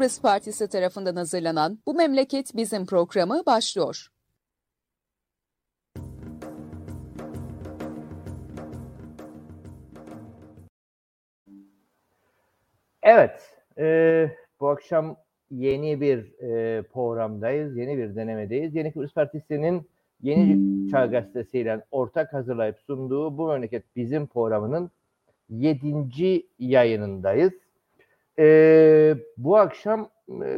Kıbrıs Partisi tarafından hazırlanan Bu Memleket Bizim programı başlıyor. Evet, e, bu akşam yeni bir e, programdayız, yeni bir denemedeyiz. Yeni Kıbrıs Partisi'nin Yeni Çağ Gazetesi ile ortak hazırlayıp sunduğu Bu Memleket Bizim programının yedinci yayınındayız. E, bu akşam e,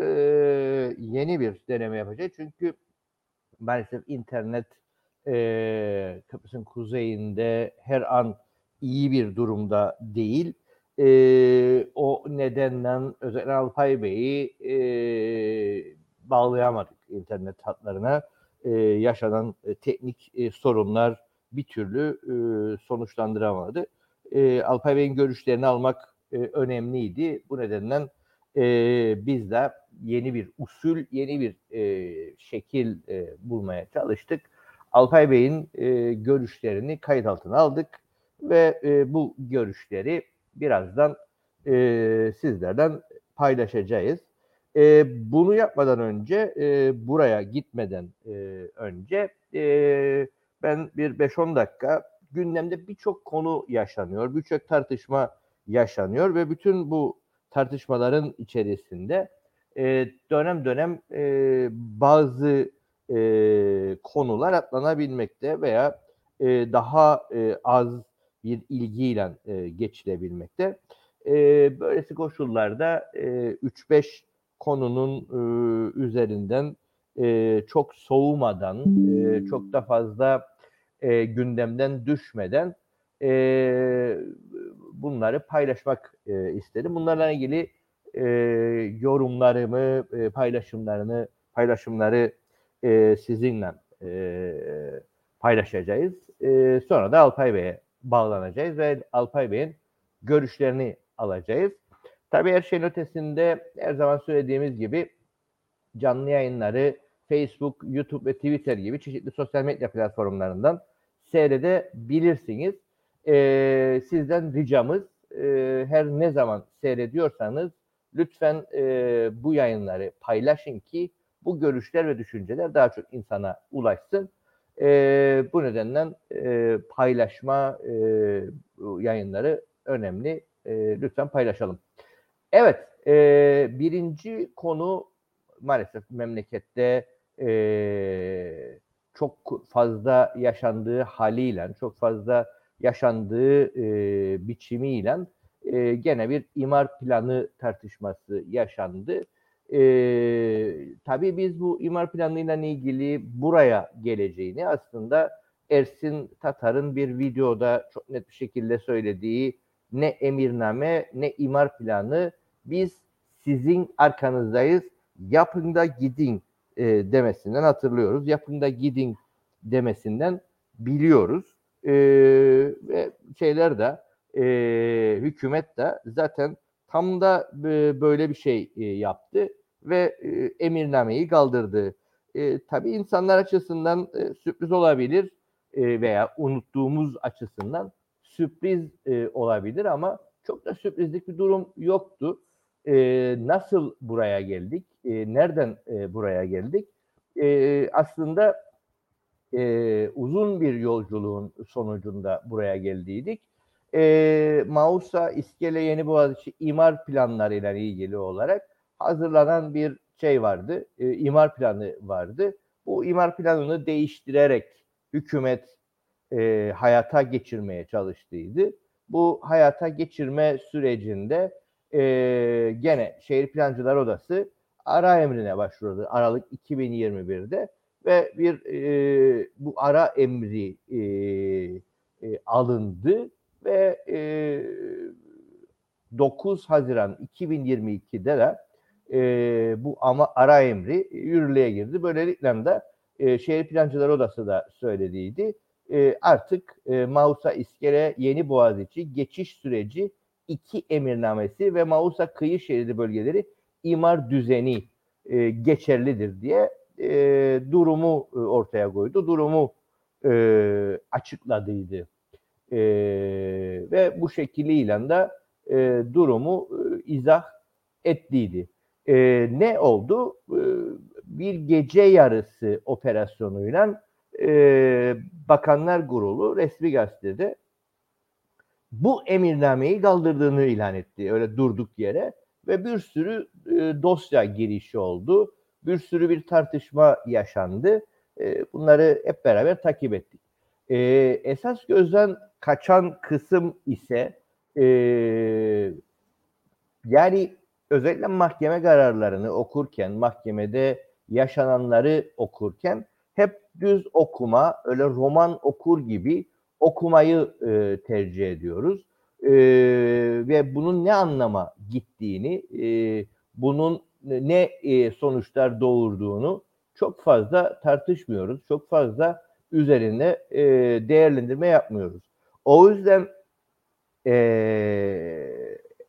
yeni bir deneme yapacağız. Çünkü maalesef internet e, Kıbrıs'ın kuzeyinde her an iyi bir durumda değil. E, o nedenle özellikle Alpay Bey'i e, bağlayamadık internet hatlarına. E, yaşanan e, teknik e, sorunlar bir türlü e, sonuçlandıramadı. E, Alpay Bey'in görüşlerini almak e, önemliydi. Bu nedenle e, biz de yeni bir usul, yeni bir e, şekil e, bulmaya çalıştık. Alpay Bey'in e, görüşlerini kayıt altına aldık ve e, bu görüşleri birazdan e, sizlerden paylaşacağız. E, bunu yapmadan önce, e, buraya gitmeden e, önce e, ben bir 5-10 dakika gündemde birçok konu yaşanıyor, birçok tartışma yaşanıyor ve bütün bu tartışmaların içerisinde e, dönem dönem e, bazı e, konular atlanabilmekte veya e, daha e, az bir ilgiyle e, geçilebilmekte. E, böylesi koşullarda e, 3-5 konunun e, üzerinden e, çok soğumadan, e, çok da fazla e, gündemden düşmeden e, bunları paylaşmak e, istedim. Bunlarla ilgili e, yorumlarımı, e, paylaşımlarını, paylaşımları e, sizinle e, paylaşacağız. E, sonra da Alpay Bey'e bağlanacağız ve Alpay Bey'in görüşlerini alacağız. Tabii her şeyin ötesinde her zaman söylediğimiz gibi canlı yayınları Facebook, YouTube ve Twitter gibi çeşitli sosyal medya platformlarından seyredebilirsiniz. Ee, sizden ricamız e, her ne zaman seyrediyorsanız lütfen e, bu yayınları paylaşın ki bu görüşler ve düşünceler daha çok insana ulaşsın. E, bu nedenle e, paylaşma e, yayınları önemli. E, lütfen paylaşalım. Evet, e, birinci konu maalesef memlekette e, çok fazla yaşandığı haliyle, çok fazla yaşandığı e, biçimiyle e, gene bir imar planı tartışması yaşandı. E, tabii biz bu imar planıyla ilgili buraya geleceğini aslında Ersin Tatar'ın bir videoda çok net bir şekilde söylediği ne emirname ne imar planı biz sizin arkanızdayız yapın da gidin e, demesinden hatırlıyoruz. Yapın da gidin demesinden biliyoruz. E, ve şeyler de e, hükümet de zaten tam da e, böyle bir şey e, yaptı ve e, emirnameyi kaldırdı. E, tabii insanlar açısından e, sürpriz olabilir e, veya unuttuğumuz açısından sürpriz e, olabilir ama çok da sürprizlik bir durum yoktu. E, nasıl buraya geldik? E, nereden e, buraya geldik? E, aslında e, uzun bir yolculuğun sonucunda buraya geldiydik. E, Mausa İskele Yeni Boğaziçi imar planlarıyla ilgili olarak hazırlanan bir şey vardı. E, imar planı vardı. Bu imar planını değiştirerek hükümet e, hayata geçirmeye çalıştıydı. Bu hayata geçirme sürecinde e, gene Şehir Plancılar Odası ara emrine başvurdu Aralık 2021'de ve bir e, bu ara emri e, e, alındı ve e, 9 Haziran 2022'de de e, bu ama ara emri yürürlüğe girdi. Böylelikle de e, Şehir Plancılar Odası da söylediydi. E, artık e, Mausa İskele Yeni Boğaziçi geçiş süreci iki emirnamesi ve Mausa kıyı şeridi bölgeleri imar düzeni e, geçerlidir diye e, durumu e, ortaya koydu. Durumu e, açıkladıydı. E, ve bu şekliyle de e, durumu e, izah ettiydi. E, ne oldu? E, bir gece yarısı operasyonuyla e, Bakanlar Kurulu resmi gazetede bu emirnameyi kaldırdığını ilan etti. Öyle durduk yere ve bir sürü e, dosya girişi oldu. Bir sürü bir tartışma yaşandı. E, bunları hep beraber takip ettik. E, esas gözden kaçan kısım ise e, yani özellikle mahkeme kararlarını okurken, mahkemede yaşananları okurken hep düz okuma, öyle roman okur gibi okumayı tercih ediyoruz. E, ve bunun ne anlama gittiğini, e, bunun ne e, sonuçlar doğurduğunu çok fazla tartışmıyoruz. Çok fazla üzerine e, değerlendirme yapmıyoruz. O yüzden e,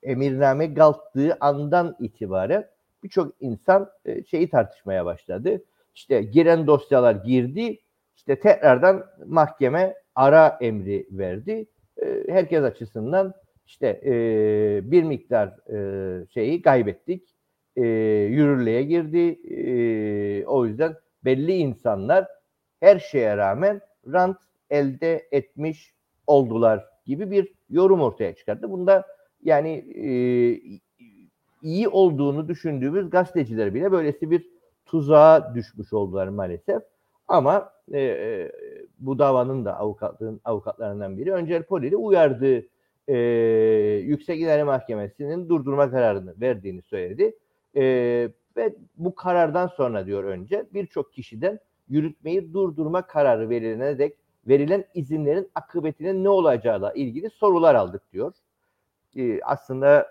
emirname kalktığı andan itibaren birçok insan e, şeyi tartışmaya başladı. İşte giren dosyalar girdi, işte tekrardan mahkeme ara emri verdi. E, herkes açısından işte bir miktar şeyi kaybettik. E, yürürlüğe girdi. E, o yüzden belli insanlar her şeye rağmen rant elde etmiş oldular gibi bir yorum ortaya çıkardı. Bunda yani e, iyi olduğunu düşündüğümüz gazeteciler bile böylesi bir tuzağa düşmüş oldular maalesef. Ama e, e, bu davanın da avukatlığın avukatlarından biri Öncel Poli'de uyardığı e, Yüksek İdare Mahkemesi'nin durdurma kararını verdiğini söyledi. E, ve bu karardan sonra diyor önce birçok kişiden yürütmeyi durdurma kararı verilene dek verilen izinlerin akıbetinin ne olacağıyla ilgili sorular aldık diyor. E, aslında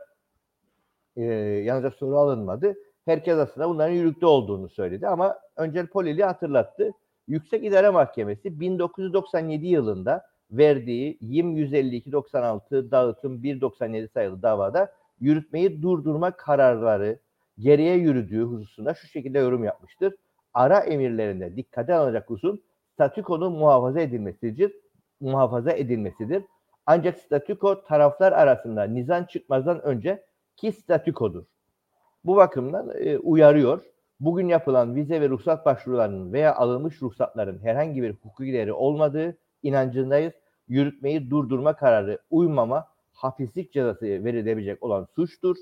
e, yalnızca soru alınmadı. Herkes aslında bunların yürürlükte olduğunu söyledi ama Öncel Polili hatırlattı. Yüksek İdare Mahkemesi 1997 yılında verdiği YİM 152-96 dağıtım 197 sayılı davada yürütmeyi durdurma kararları geriye yürüdüğü hususunda şu şekilde yorum yapmıştır. Ara emirlerinde dikkate alınacak husus statükonun muhafaza edilmesidir. Muhafaza edilmesidir. Ancak statüko taraflar arasında nizam çıkmazdan önce ki statükodur. Bu bakımdan e, uyarıyor. Bugün yapılan vize ve ruhsat başvurularının veya alınmış ruhsatların herhangi bir hukuki değeri olmadığı inancındayız. Yürütmeyi durdurma kararı uymama hapislik cezası verilebilecek olan suçtur.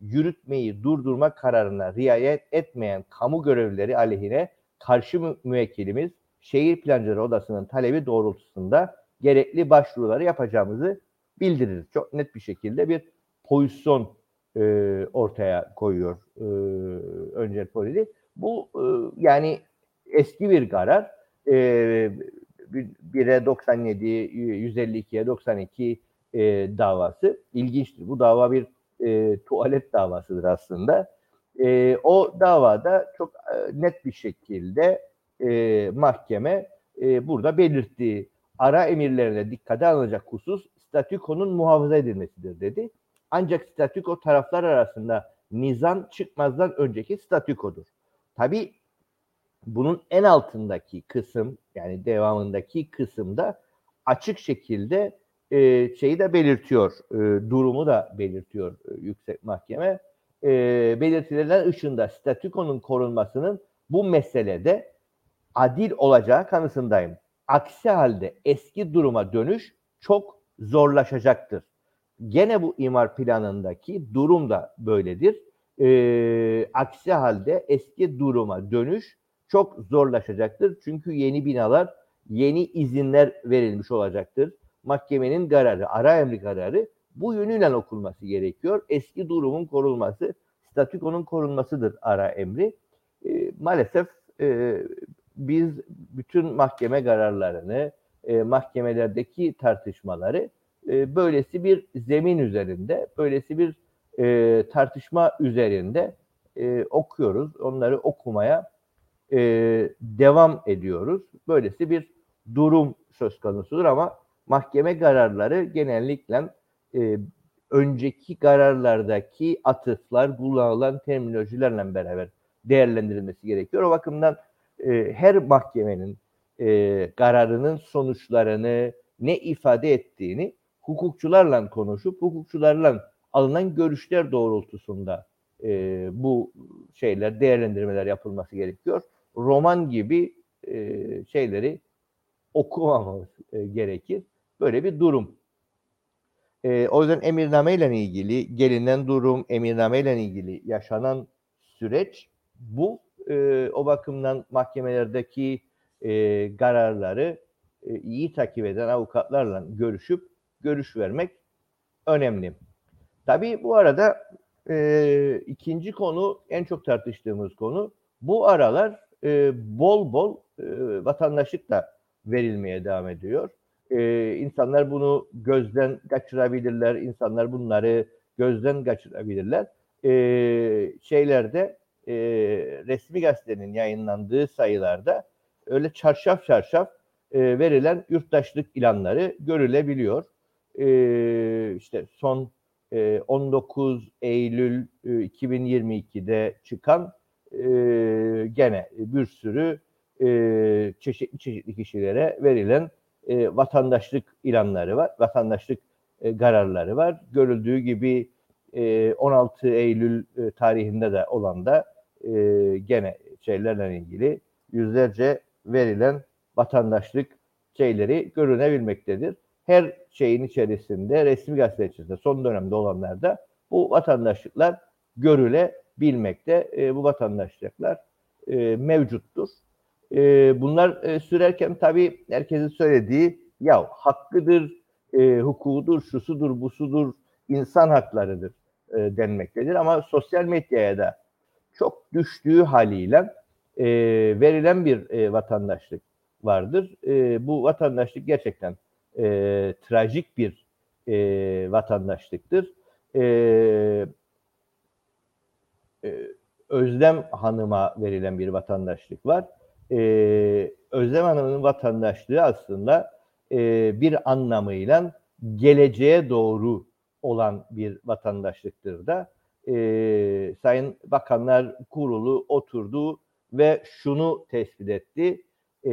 Yürütmeyi durdurma kararına riayet etmeyen kamu görevlileri aleyhine karşı mü- müvekkilimiz Şehir Plancıları Odası'nın talebi doğrultusunda gerekli başvuruları yapacağımızı bildiririz. Çok net bir şekilde bir pozisyon e, ortaya koyuyor e, Öncel Polili. Bu e, yani eski bir karar. E, 1'e 97, 152'ye 92 e, davası. İlginçtir. Bu dava bir e, tuvalet davasıdır aslında. E, o davada çok e, net bir şekilde e, mahkeme e, burada belirttiği ara emirlerine dikkate alınacak husus statükonun muhafaza edilmesidir dedi. Ancak statüko taraflar arasında nizam çıkmazdan önceki statükodur. Tabi bunun en altındaki kısım yani devamındaki kısımda açık şekilde e, şeyi de belirtiyor, e, durumu da belirtiyor e, yüksek mahkeme. E, belirtilen ışığında statükonun korunmasının bu meselede adil olacağı kanısındayım. Aksi halde eski duruma dönüş çok zorlaşacaktır. Gene bu imar planındaki durum da böyledir. E, aksi halde eski duruma dönüş çok zorlaşacaktır. Çünkü yeni binalar, yeni izinler verilmiş olacaktır. Mahkemenin kararı, ara emri kararı bu yönüyle okunması gerekiyor. Eski durumun korunması, statükonun korunmasıdır ara emri. E, maalesef e, biz bütün mahkeme kararlarını, e, mahkemelerdeki tartışmaları e, böylesi bir zemin üzerinde, böylesi bir e, tartışma üzerinde e, okuyoruz. Onları okumaya e, devam ediyoruz. Böylesi bir durum söz konusudur ama mahkeme kararları genellikle e, önceki kararlardaki atıflar, kullanılan terminolojilerle beraber değerlendirilmesi gerekiyor. O bakımdan e, her mahkemenin e, kararının sonuçlarını ne ifade ettiğini hukukçularla konuşup hukukçularla alınan görüşler doğrultusunda e, bu şeyler değerlendirmeler yapılması gerekiyor. Roman gibi e, şeyleri okumamamız e, gerekir. Böyle bir durum. E, o yüzden emirname ile ilgili gelinen durum, emirname ile ilgili yaşanan süreç bu e, o bakımdan mahkemelerdeki e, kararları e, iyi takip eden avukatlarla görüşüp görüş vermek önemli. Tabii bu arada e, ikinci konu en çok tartıştığımız konu bu aralar e, bol bol e, vatandaşlık da verilmeye devam ediyor. E, insanlar bunu gözden kaçırabilirler, insanlar bunları gözden kaçırabilirler. E, şeylerde e, resmi gazetenin yayınlandığı sayılarda öyle çarşaf çarşaf e, verilen yurttaşlık ilanları görülebiliyor. E, işte son e, 19 Eylül e, 2022'de çıkan e, gene bir sürü e, çeşitli çeşitli kişilere verilen e, vatandaşlık ilanları var, vatandaşlık e, kararları var. Görüldüğü gibi e, 16 Eylül e, tarihinde de olan da e, gene şeylerle ilgili yüzlerce verilen vatandaşlık şeyleri görünebilmektedir. Her şeyin içerisinde resmi gazete içerisinde son dönemde olanlarda bu vatandaşlıklar görülebilmekte. E, bu vatandaşlıklar e, mevcuttur. E, bunlar e, sürerken tabii herkesin söylediği ya hakkıdır, e, hukukudur, şusudur, busudur, insan haklarıdır e, denmektedir. Ama sosyal medyaya da çok düştüğü haliyle e, verilen bir e, vatandaşlık vardır. E, bu vatandaşlık gerçekten e, trajik bir e, vatandaşlıktır. E, e, Özlem Hanım'a verilen bir vatandaşlık var. E, Özlem Hanım'ın vatandaşlığı aslında e, bir anlamıyla geleceğe doğru olan bir vatandaşlıktır da. E, Sayın Bakanlar Kurulu oturdu ve şunu tespit etti e,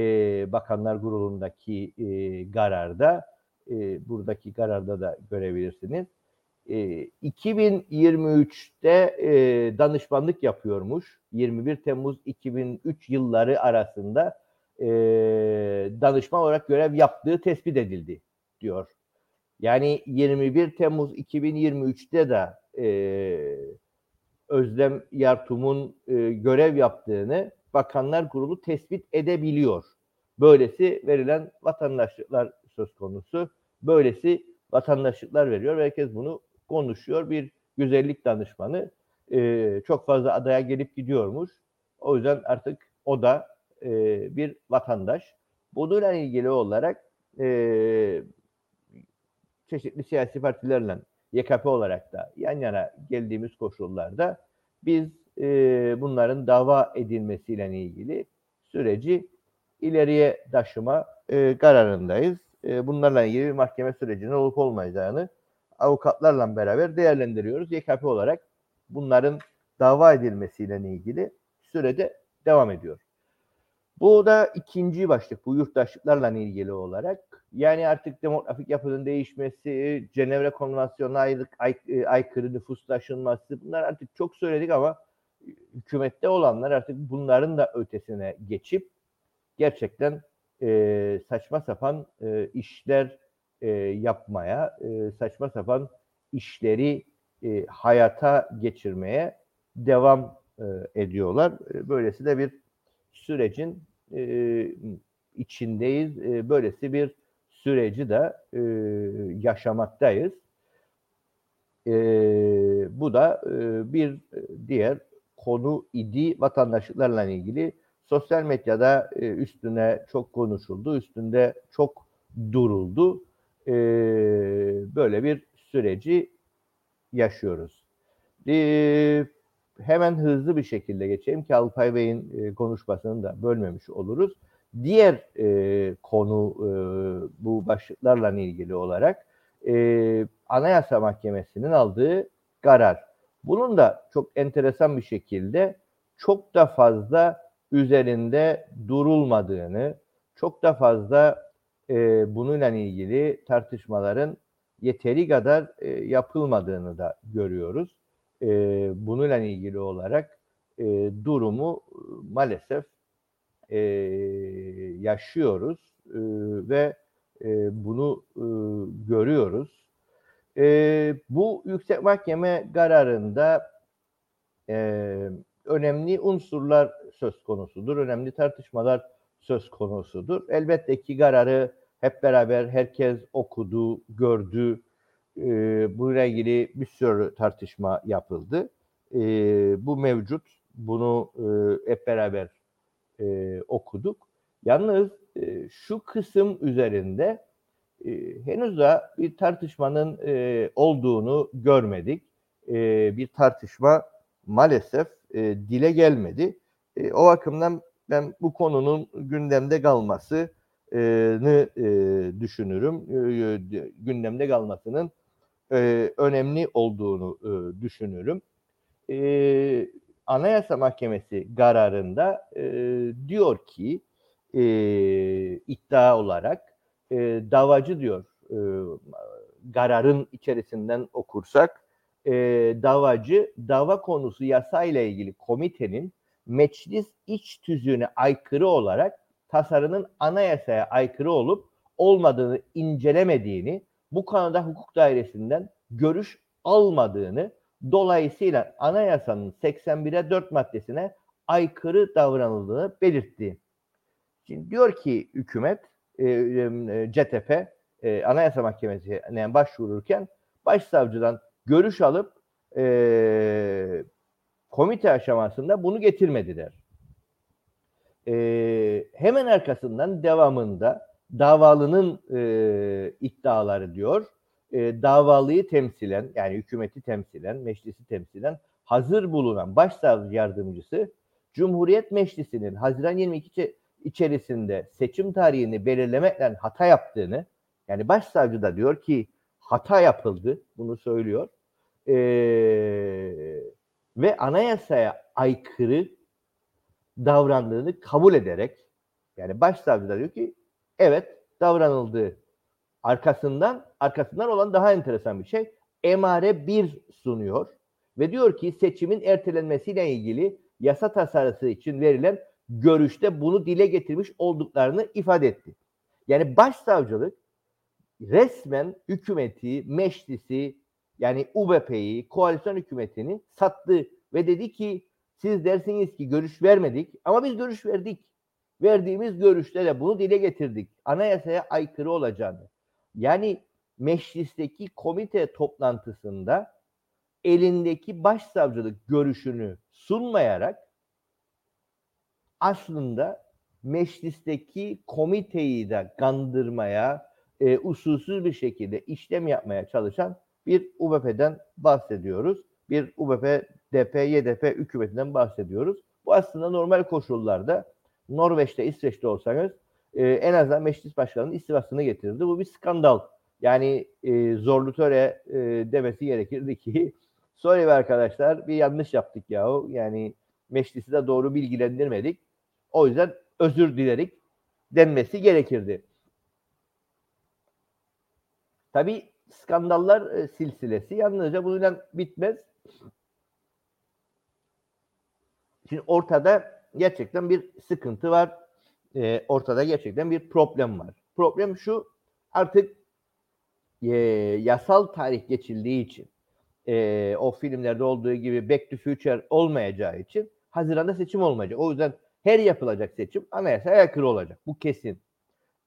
Bakanlar Kurulu'ndaki e, kararda, e, buradaki kararda da görebilirsiniz. E, 2023'te e, danışmanlık yapıyormuş. 21 Temmuz 2003 yılları arasında e, danışman olarak görev yaptığı tespit edildi diyor. Yani 21 Temmuz 2023'te de e, Özlem Yartum'un görev yaptığını Bakanlar Kurulu tespit edebiliyor. Böylesi verilen vatandaşlıklar söz konusu. Böylesi vatandaşlıklar veriyor herkes bunu konuşuyor. Bir güzellik danışmanı e, çok fazla adaya gelip gidiyormuş. O yüzden artık o da e, bir vatandaş. Bununla ilgili olarak e, çeşitli siyasi partilerle YKP olarak da yan yana geldiğimiz koşullarda biz e, bunların dava edilmesiyle ilgili süreci ileriye taşıma e, kararındayız. E, bunlarla ilgili bir mahkeme sürecinin olup olmayacağını avukatlarla beraber değerlendiriyoruz. YKP olarak bunların dava edilmesiyle ilgili sürede devam ediyor. Bu da ikinci başlık bu yurttaşlıklarla ilgili olarak. Yani artık demografik yapının değişmesi, Cenevre Konvansiyonu'na ayrı, ay, e, aykırı nüfus taşınması bunlar artık çok söyledik ama hükümette olanlar artık bunların da ötesine geçip gerçekten e, saçma sapan e, işler e, yapmaya, e, saçma sapan işleri e, hayata geçirmeye devam e, ediyorlar. E, böylesi de bir sürecin e, içindeyiz. E, böylesi bir süreci de e, yaşamaktayız. E, bu da e, bir diğer konu idi vatandaşlıklarla ilgili. Sosyal medyada e, üstüne çok konuşuldu, üstünde çok duruldu. E, böyle bir süreci yaşıyoruz. E, hemen hızlı bir şekilde geçeyim ki Alpay Bey'in e, konuşmasını da bölmemiş oluruz. Diğer e, konu e, bu başlıklarla ilgili olarak e, Anayasa Mahkemesi'nin aldığı karar. Bunun da çok enteresan bir şekilde çok da fazla üzerinde durulmadığını, çok da fazla e, bununla ilgili tartışmaların yeteri kadar e, yapılmadığını da görüyoruz. e, bununla ilgili olarak e, durumu maalesef e, yaşıyoruz e, ve e, bunu e, görüyoruz. E, bu yüksek mahkeme kararında e, önemli unsurlar söz konusudur, önemli tartışmalar söz konusudur. Elbette ki kararı hep beraber herkes okudu, gördü. E, bununla ilgili bir sürü tartışma yapıldı. E, bu mevcut. Bunu e, hep beraber e, okuduk. Yalnız e, şu kısım üzerinde e, henüz da bir tartışmanın e, olduğunu görmedik. E, bir tartışma maalesef e, dile gelmedi. E, o bakımdan ben bu konunun gündemde kalmasını e, düşünürüm. Gündemde kalmasının e, önemli olduğunu e, düşünürüm. E, Anayasa Mahkemesi kararında e, diyor ki iddia olarak davacı diyor kararın içerisinden okursak davacı dava konusu yasayla ilgili komitenin meclis iç tüzüğüne aykırı olarak tasarının anayasaya aykırı olup olmadığını incelemediğini, bu konuda hukuk dairesinden görüş almadığını, dolayısıyla anayasanın 81'e 4 maddesine aykırı davranıldığını belirtti. Şimdi diyor ki hükümet, e, e, CTP, e, Anayasa Mahkemesi'ne başvururken başsavcıdan görüş alıp e, komite aşamasında bunu getirmediler. E, hemen arkasından devamında davalının e, iddiaları diyor, e, davalıyı temsilen yani hükümeti temsilen, meclisi temsilen hazır bulunan başsavcı yardımcısı Cumhuriyet Meclisi'nin Haziran 22 içerisinde seçim tarihini belirlemekle hata yaptığını yani başsavcı da diyor ki hata yapıldı bunu söylüyor ee, ve anayasaya aykırı davrandığını kabul ederek yani başsavcı da diyor ki evet davranıldı. Arkasından arkasından olan daha enteresan bir şey emare bir sunuyor ve diyor ki seçimin ertelenmesiyle ilgili yasa tasarısı için verilen görüşte bunu dile getirmiş olduklarını ifade etti. Yani başsavcılık resmen hükümeti, meclisi yani UBP'yi, koalisyon hükümetini sattı ve dedi ki siz dersiniz ki görüş vermedik ama biz görüş verdik. Verdiğimiz görüşte de bunu dile getirdik. Anayasaya aykırı olacağını. Yani meclisteki komite toplantısında elindeki başsavcılık görüşünü sunmayarak aslında meclisteki komiteyi de kandırmaya, e, usulsüz bir şekilde işlem yapmaya çalışan bir UBP'den bahsediyoruz. Bir UBP, DP, YDP hükümetinden bahsediyoruz. Bu aslında normal koşullarda Norveç'te, İsveç'te olsanız e, en azından meclis başkanının istifasını getirirdi. Bu bir skandal. Yani e, zorlu töre e, demesi gerekirdi ki sorry arkadaşlar bir yanlış yaptık yahu. Yani meclisi de doğru bilgilendirmedik. O yüzden özür dilerik denmesi gerekirdi. Tabi skandallar e, silsilesi yalnızca bununla bitmez. Şimdi ortada gerçekten bir sıkıntı var. E, ortada gerçekten bir problem var. Problem şu artık e, yasal tarih geçildiği için e, o filmlerde olduğu gibi Back to Future olmayacağı için Haziran'da seçim olmayacak. O yüzden her yapılacak seçim anayasaya aykırı olacak. Bu kesin.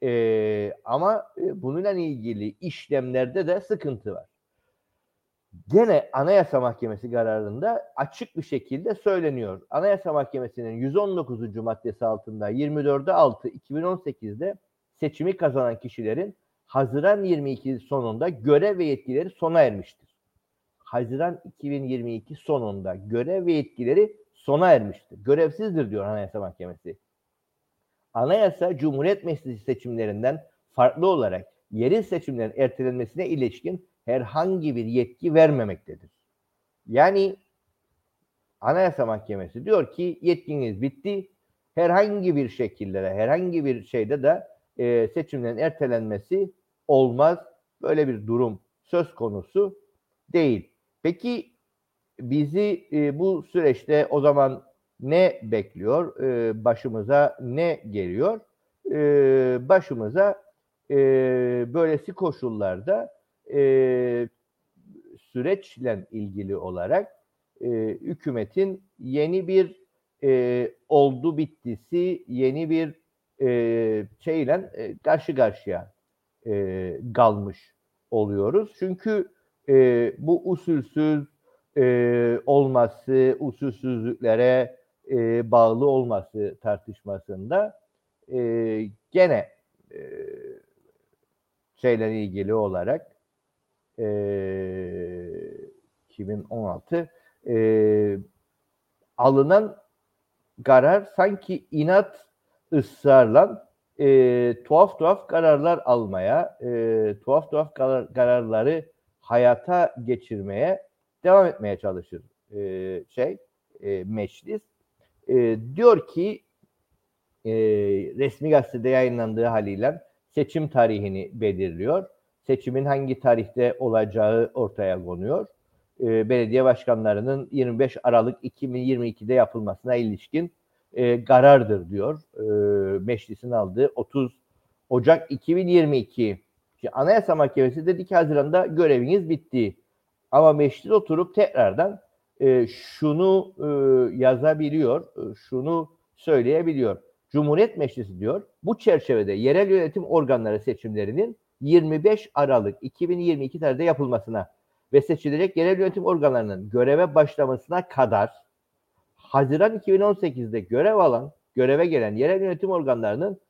E, ama bununla ilgili işlemlerde de sıkıntı var. Gene Anayasa Mahkemesi kararında açık bir şekilde söyleniyor. Anayasa Mahkemesi'nin 119. maddesi altında 24'e 6 2018'de seçimi kazanan kişilerin Haziran 22 sonunda görev ve yetkileri sona ermiştir. Haziran 2022 sonunda görev ve yetkileri sona ermiştir. Görevsizdir diyor Anayasa Mahkemesi. Anayasa Cumhuriyet Meclisi seçimlerinden farklı olarak yerel seçimlerin ertelenmesine ilişkin herhangi bir yetki vermemektedir. Yani Anayasa Mahkemesi diyor ki yetkiniz bitti. Herhangi bir şekilde de herhangi bir şeyde de e, seçimlerin ertelenmesi olmaz. Böyle bir durum söz konusu değil. Peki bizi e, bu süreçte o zaman ne bekliyor? E, başımıza ne geliyor? E, başımıza e, böylesi koşullarda e, süreçle ilgili olarak e, hükümetin yeni bir e, oldu bittisi, yeni bir e, şeyle e, karşı karşıya e, kalmış oluyoruz. Çünkü e, bu usulsüz e, olması, usulsüzlüklere e, bağlı olması tartışmasında e, gene e, şeyle ilgili olarak e, 2016 e, alınan karar sanki inat ısrarla e, tuhaf tuhaf kararlar almaya, e, tuhaf tuhaf karar, kararları hayata geçirmeye devam etmeye çalışır e, şey e, meclis. E, diyor ki e, resmi gazetede yayınlandığı haliyle seçim tarihini belirliyor. Seçimin hangi tarihte olacağı ortaya konuyor. E, belediye başkanlarının 25 Aralık 2022'de yapılmasına ilişkin e, karardır diyor. E, meclisin aldığı 30 Ocak 2022. Şimdi Anayasa Mahkemesi dedi ki Haziran'da göreviniz bitti. Ama meclis oturup tekrardan e, şunu e, yazabiliyor, e, şunu söyleyebiliyor. Cumhuriyet Meclisi diyor bu çerçevede yerel yönetim organları seçimlerinin 25 Aralık 2022 tarihinde yapılmasına ve seçilecek yerel yönetim organlarının göreve başlamasına kadar Haziran 2018'de görev alan, göreve gelen yerel yönetim organlarının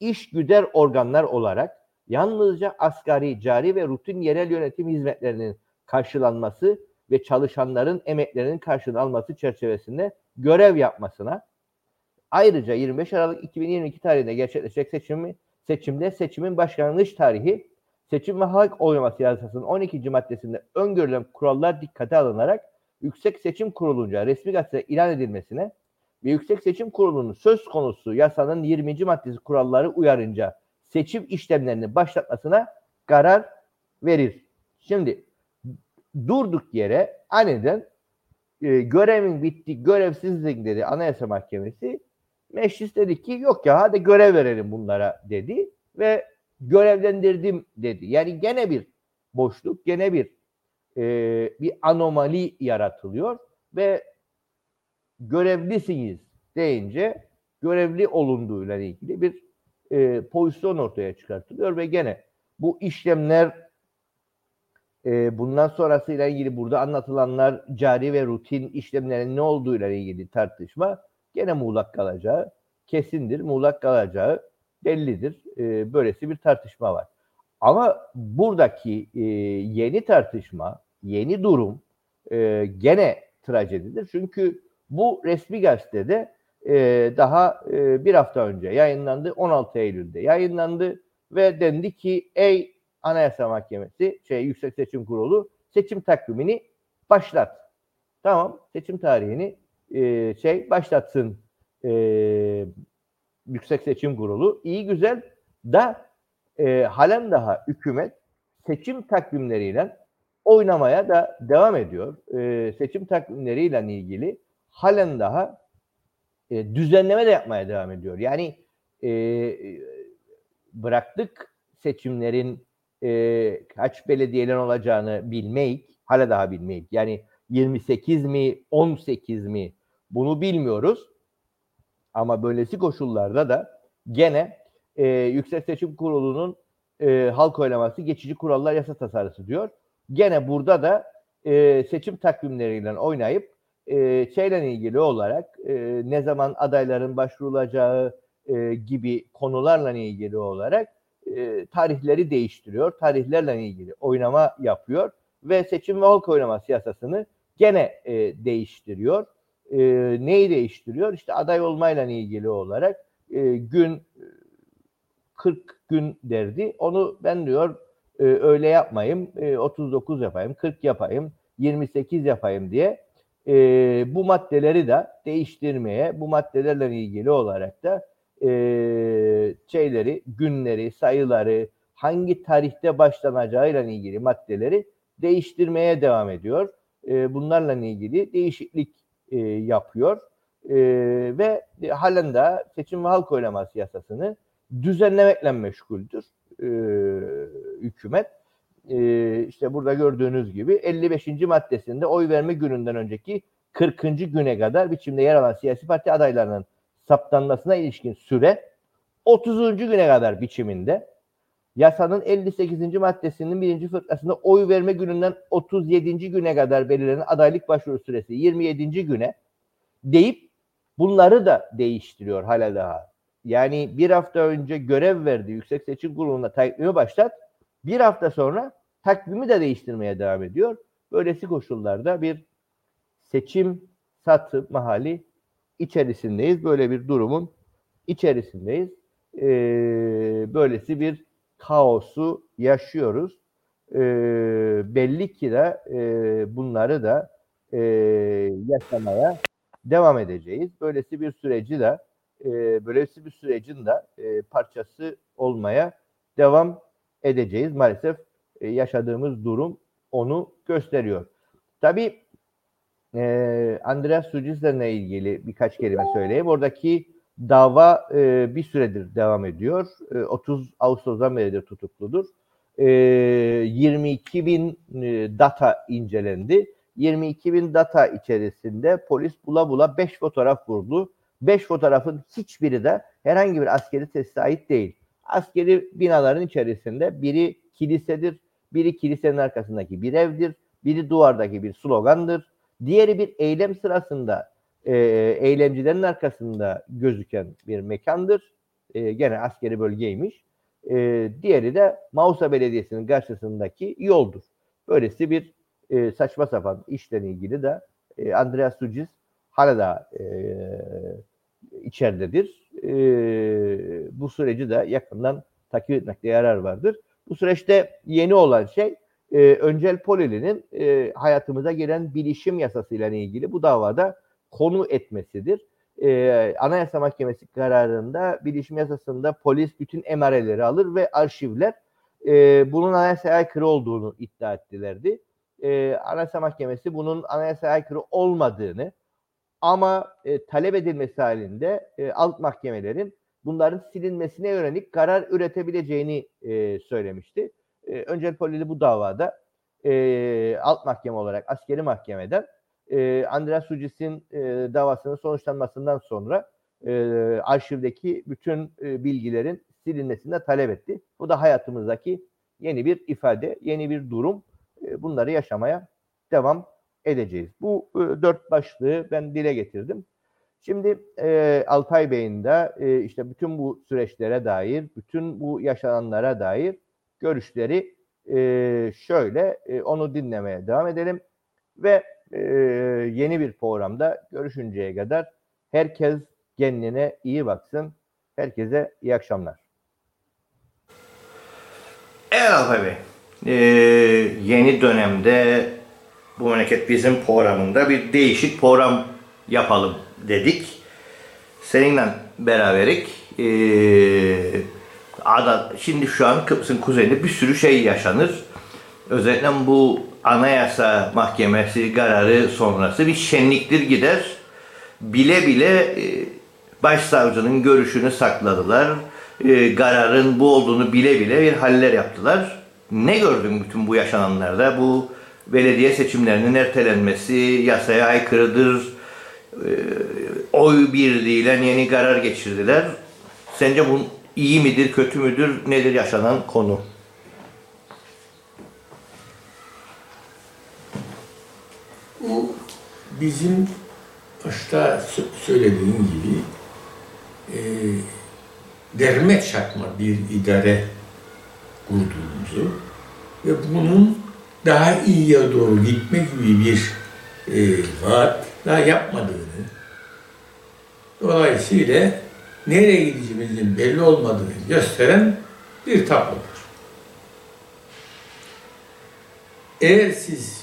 iş güder organlar olarak yalnızca asgari, cari ve rutin yerel yönetim hizmetlerinin karşılanması ve çalışanların emeklerinin karşılanması çerçevesinde görev yapmasına ayrıca 25 Aralık 2022 tarihinde gerçekleşecek seçimi, seçimde seçimin başlangıç tarihi seçim ve halk oylaması yasasının 12. maddesinde öngörülen kurallar dikkate alınarak Yüksek Seçim Kurulu'nca resmi gazetede ilan edilmesine ve Yüksek Seçim Kurulu'nun söz konusu yasanın 20. maddesi kuralları uyarınca seçim işlemlerini başlatmasına karar verir. Şimdi durduk yere aniden e, görevin bitti, görevsizlik dedi Anayasa Mahkemesi. Meclis dedi ki yok ya hadi görev verelim bunlara dedi ve görevlendirdim dedi. Yani gene bir boşluk, gene bir e, bir anomali yaratılıyor ve görevlisiniz deyince görevli olunduğuyla ilgili bir e, pozisyon ortaya çıkartılıyor ve gene bu işlemler e, bundan sonrasıyla ilgili burada anlatılanlar cari ve rutin işlemlerin ne olduğuyla ilgili tartışma gene muğlak kalacağı kesindir. Muğlak kalacağı bellidir. E, böylesi bir tartışma var. Ama buradaki e, yeni tartışma, yeni durum e, gene trajedidir. Çünkü bu resmi gazetede e, daha e, bir hafta önce yayınlandı. 16 Eylül'de yayınlandı ve dendi ki ey Anayasa Mahkemesi, şey Yüksek Seçim Kurulu seçim takvimini başlat. Tamam, seçim tarihini e, şey başlatsın e, Yüksek Seçim Kurulu. İyi güzel da e, halen daha hükümet seçim takvimleriyle oynamaya da devam ediyor. E, seçim takvimleriyle ilgili halen daha e, düzenleme de yapmaya devam ediyor. Yani e, bıraktık seçimlerin e, kaç belediyeler olacağını bilmeyik. Hala daha bilmeyik. Yani 28 mi 18 mi bunu bilmiyoruz. Ama böylesi koşullarda da gene e, Yüksek Seçim Kurulu'nun e, halk oylaması geçici kurallar yasa tasarısı diyor. Gene burada da e, seçim takvimleriyle oynayıp e, şeyle ilgili olarak e, ne zaman adayların başvurulacağı e, gibi konularla ilgili olarak e, tarihleri değiştiriyor. Tarihlerle ilgili oynama yapıyor ve seçim ve halk oylaması yasasını gene e, değiştiriyor. E, neyi değiştiriyor? İşte aday olmayla ilgili olarak e, gün 40 gün derdi. Onu ben diyor e, öyle yapmayayım, e, 39 yapayım, 40 yapayım, 28 yapayım diye e, bu maddeleri de değiştirmeye, bu maddelerle ilgili olarak da e, şeyleri, günleri, sayıları, hangi tarihte başlanacağıyla ilgili maddeleri değiştirmeye devam ediyor. e, bunlarla ilgili değişiklik e, yapıyor e, ve halen de seçim ve halk oylaması yasasını düzenlemekle meşguldür e, hükümet. E, işte burada gördüğünüz gibi 55. maddesinde oy verme gününden önceki 40. güne kadar biçimde yer alan siyasi parti adaylarının saptanmasına ilişkin süre 30. güne kadar biçiminde yasanın 58. maddesinin birinci fıkrasında oy verme gününden 37. güne kadar belirlenen adaylık başvuru süresi 27. güne deyip bunları da değiştiriyor hala daha. Yani bir hafta önce görev verdi Yüksek Seçim Kurulu'na takvimi başlat. Bir hafta sonra takvimi de değiştirmeye devam ediyor. Böylesi koşullarda bir seçim satı mahali içerisindeyiz. Böyle bir durumun içerisindeyiz. Ee, böylesi bir kaosu yaşıyoruz. Ee, belli ki de e, bunları da e, yaşamaya devam edeceğiz. Böylesi bir süreci de e, böylesi bir sürecin de e, parçası olmaya devam edeceğiz. Maalesef e, yaşadığımız durum onu gösteriyor. Tabii e, Andreas Sucizler'le ilgili birkaç kelime söyleyeyim. Oradaki dava e, bir süredir devam ediyor. E, 30 Ağustos'tan beridir tutukludur. E, 22 bin e, data incelendi. 22 bin data içerisinde polis bula bula 5 fotoğraf buldu. 5 fotoğrafın hiçbiri de herhangi bir askeri tesise ait değil. Askeri binaların içerisinde biri kilisedir, biri kilisenin arkasındaki bir evdir, biri duvardaki bir slogandır, diğeri bir eylem sırasında e, eylemcilerin arkasında gözüken bir mekandır. E, gene askeri bölgeymiş. E, diğeri de Mausa Belediyesi'nin karşısındaki yoldur. Böylesi bir e, saçma sapan işle ilgili de e, Andreas Sucis hala da e, içeridedir. E, bu süreci de yakından takip etmekte yarar vardır. Bu süreçte yeni olan şey e, Öncel Polili'nin e, hayatımıza gelen bilişim yasasıyla ilgili bu davada konu etmesidir. E, Anayasa Mahkemesi kararında bilişim yasasında polis bütün emareleri alır ve arşivler e, bunun anayasaya aykırı olduğunu iddia ettilerdi. E, Anayasa Mahkemesi bunun anayasaya aykırı olmadığını ama e, talep edilmesi halinde e, alt mahkemelerin bunların silinmesine yönelik karar üretebileceğini e, söylemişti. E, Öncel Polili bu davada e, alt mahkeme olarak askeri mahkemeden e, Andreas Sucis'in e, davasının sonuçlanmasından sonra e, arşivdeki bütün e, bilgilerin silinmesini talep etti. Bu da hayatımızdaki yeni bir ifade, yeni bir durum. E, bunları yaşamaya devam edeceğiz. Bu e, dört başlığı ben dile getirdim. Şimdi e, Altay Bey'in de e, işte bütün bu süreçlere dair, bütün bu yaşananlara dair görüşleri e, şöyle e, onu dinlemeye devam edelim ve e, yeni bir programda görüşünceye kadar herkes kendine iyi baksın. Herkese iyi akşamlar. Evet Bey. Ee, yeni dönemde bu memleket bizim programında bir değişik program yapalım dedik. Seninle beraberik ee, ada, şimdi şu an Kıbrıs'ın kuzeyinde bir sürü şey yaşanır. Özellikle bu Anayasa Mahkemesi kararı sonrası bir şenliktir gider. Bile bile e, başsavcının görüşünü sakladılar. E, kararın bu olduğunu bile bile bir haller yaptılar. Ne gördün bütün bu yaşananlarda? Bu belediye seçimlerinin ertelenmesi yasaya aykırıdır. E, oy birliğiyle yeni karar geçirdiler. Sence bu iyi midir, kötü müdür, nedir yaşanan konu? Bu bizim başta söylediğim gibi e, dermet çakma bir idare kurduğumuzu ve bunun daha iyiye doğru gitme gibi bir e, vaat daha yapmadığını dolayısıyla nereye gideceğimizin belli olmadığını gösteren bir tablodur. Eğer siz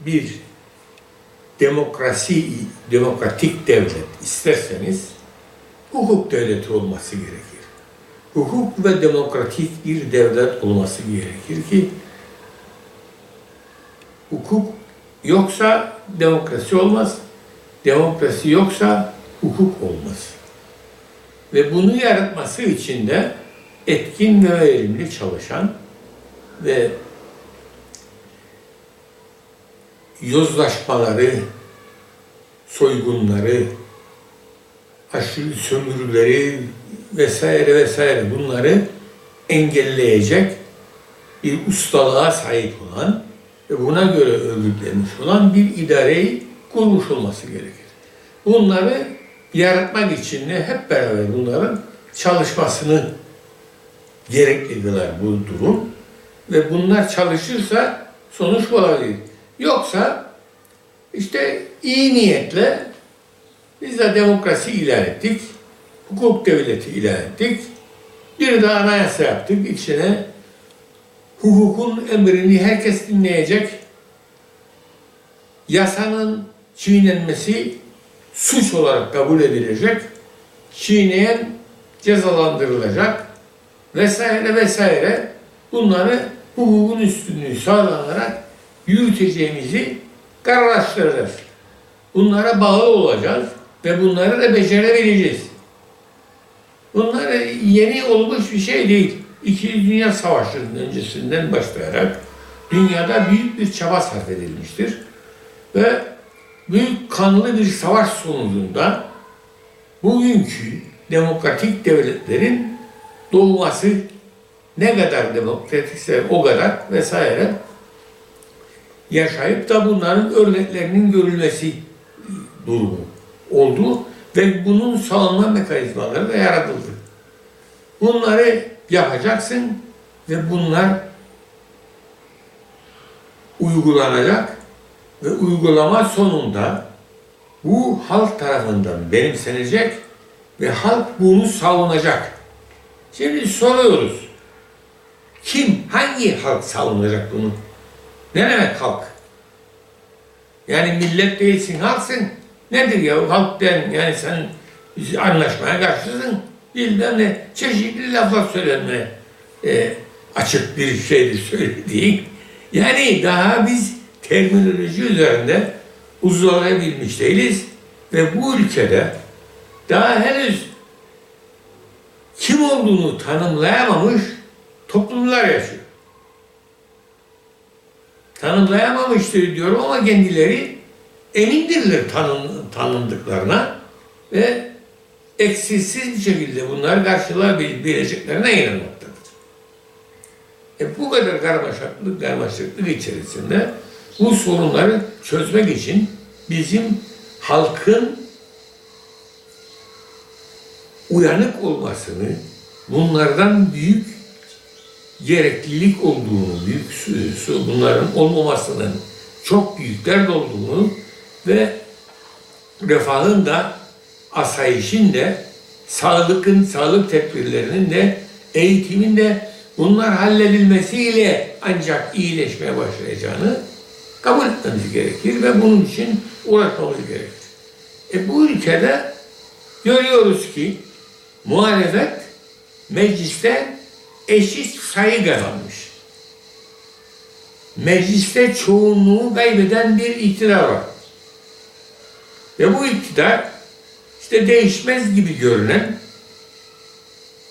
bir demokrasi, demokratik devlet isterseniz hukuk devleti olması gerekir. Hukuk ve demokratik bir devlet olması gerekir ki hukuk yoksa demokrasi olmaz. Demokrasi yoksa hukuk olmaz. Ve bunu yaratması için de etkin ve verimli çalışan ve yozlaşmaları, soygunları, aşırı sömürüleri vesaire vesaire bunları engelleyecek bir ustalığa sahip olan ve buna göre örgütlenmiş olan bir idareyi kurmuş olması gerekir. Bunları yaratmak için de hep beraber bunların çalışmasını gerekli kılar bu durum. Ve bunlar çalışırsa sonuç olabilir. Yoksa işte iyi niyetle biz de demokrasi ilan ettik, hukuk devleti ilan ettik, bir de anayasa yaptık, içine hukukun emrini herkes dinleyecek, yasanın çiğnenmesi suç olarak kabul edilecek, çiğneyen cezalandırılacak vesaire vesaire bunları hukukun üstünlüğü sağlanarak yürüteceğimizi kararlaştıracağız. Bunlara bağlı olacağız ve bunları da becerebileceğiz. Bunlar yeni olmuş bir şey değil. İkinci Dünya Savaşı'nın öncesinden başlayarak dünyada büyük bir çaba sarf edilmiştir. Ve büyük kanlı bir savaş sonucunda bugünkü demokratik devletlerin doğması ne kadar demokratikse o kadar vesaire yaşayıp da bunların örneklerinin görülmesi durumu oldu ve bunun savunma mekanizmaları da yaratıldı. Bunları yapacaksın ve bunlar uygulanacak ve uygulama sonunda bu halk tarafından benimsenecek ve halk bunu savunacak. Şimdi soruyoruz. Kim, hangi halk savunacak bunu? Ne demek halk? Yani millet değilsin, halksın. Nedir ya halk den, yani sen anlaşmaya karşısın. Bilmem ne, çeşitli laflar söylenme e, açık bir şeydir söylediğin. Yani daha biz terminoloji üzerinde uzlaşabilmiş değiliz ve bu ülkede daha henüz kim olduğunu tanımlayamamış toplumlar yaşıyor. Tanımlayamamıştır diyorum ama kendileri emindirler tanın, tanındıklarına ve eksiksiz bir şekilde bunları karşılayabileceklerine inanmaktadır. E bu kadar karmaşıklık, karmaşıklık içerisinde bu sorunları çözmek için bizim halkın uyanık olmasını, bunlardan büyük gereklilik olduğunu, büyük bunların olmamasının çok büyük dert olduğunu ve refahın da asayişin de sağlıkın, sağlık tedbirlerinin de eğitimin de bunlar halledilmesiyle ancak iyileşmeye başlayacağını kabul etmemiz gerekir ve bunun için uğraşmamız gerekir. E bu ülkede görüyoruz ki muhalefet mecliste eşit sayı kazanmış. Mecliste çoğunluğu kaybeden bir iktidar var. Ve bu iktidar işte değişmez gibi görünen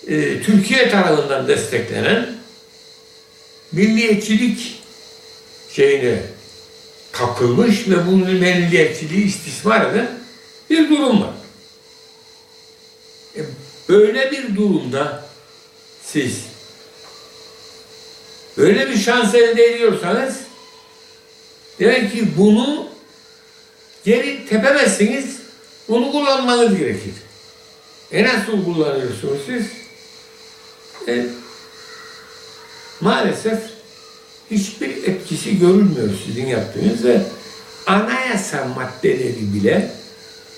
e, Türkiye tarafından desteklenen milliyetçilik şeyine kapılmış ve bu milliyetçiliği istismar eden bir durum var. E, böyle bir durumda siz öyle bir şans elde ediyorsanız demek ki bunu geri tepemezsiniz. Bunu kullanmanız gerekir. E nasıl kullanıyorsunuz siz? E, maalesef hiçbir etkisi görülmüyor sizin yaptığınız ve anayasa maddeleri bile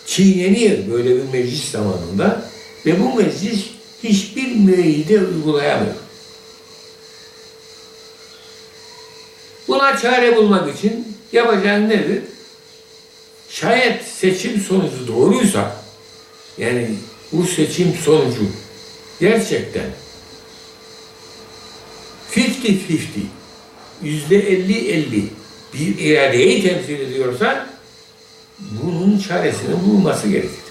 çiğneniyor böyle bir meclis zamanında ve bu meclis hiçbir müeyyide uygulayamıyor. Buna çare bulmak için yapacağın nedir? Şayet seçim sonucu doğruysa, yani bu seçim sonucu gerçekten 50-50, yüzde 50-50 bir iradeyi temsil ediyorsa bunun çaresini bulması gerekir.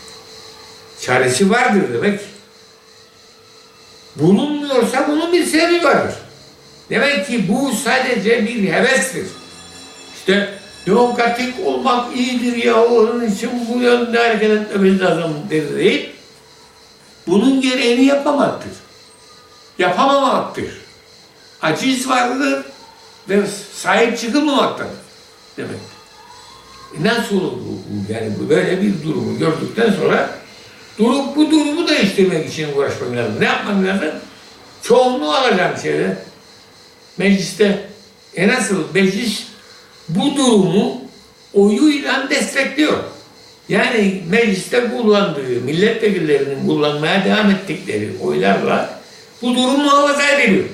Çaresi vardır demek. Bulunmuyorsa bunun bir sebebi vardır. Demek ki bu sadece bir hevestir. İşte demokratik olmak iyidir ya onun için bu yönde hareket etmemiz lazım deyip bunun gereğini yapamaktır. Yapamamaktır. Aciz vardır sahip çıkılmamaktadır demek. E nasıl olur bu? Yani böyle bir durumu gördükten sonra durup bu durumu değiştirmek için uğraşmak lazım. Ne yapmak lazım? Çoğunluğu alacağım şeyde. Mecliste e nasıl? Meclis bu durumu oyuyla destekliyor. Yani mecliste kullandığı, milletvekillerinin kullanmaya devam ettikleri oylarla bu durum muhafaza ediliyor.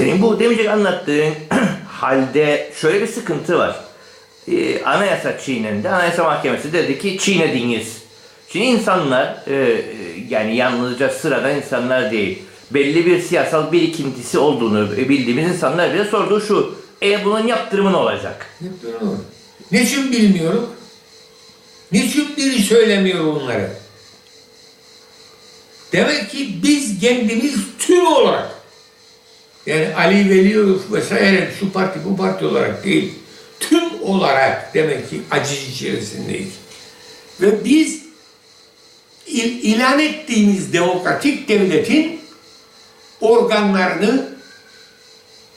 Senin bu demeyecek anlattığın halde şöyle bir sıkıntı var. Ee, anayasa çiğnendi. Anayasa Mahkemesi dedi ki çiğnediniz. Şimdi insanlar e, yani yalnızca sıradan insanlar değil. Belli bir siyasal birikintisi olduğunu bildiğimiz insanlar bile sorduğu şu. E bunun yaptırımı ne olacak? Yapıyorum. Niçin bilmiyorum? Niçin biri söylemiyor bunları? Demek ki biz kendimiz tüm olarak yani Ali Veliyev vesaire şu parti bu parti olarak değil tüm olarak demek ki aciz içerisindeyiz. Ve biz il, ilan ettiğimiz demokratik devletin organlarını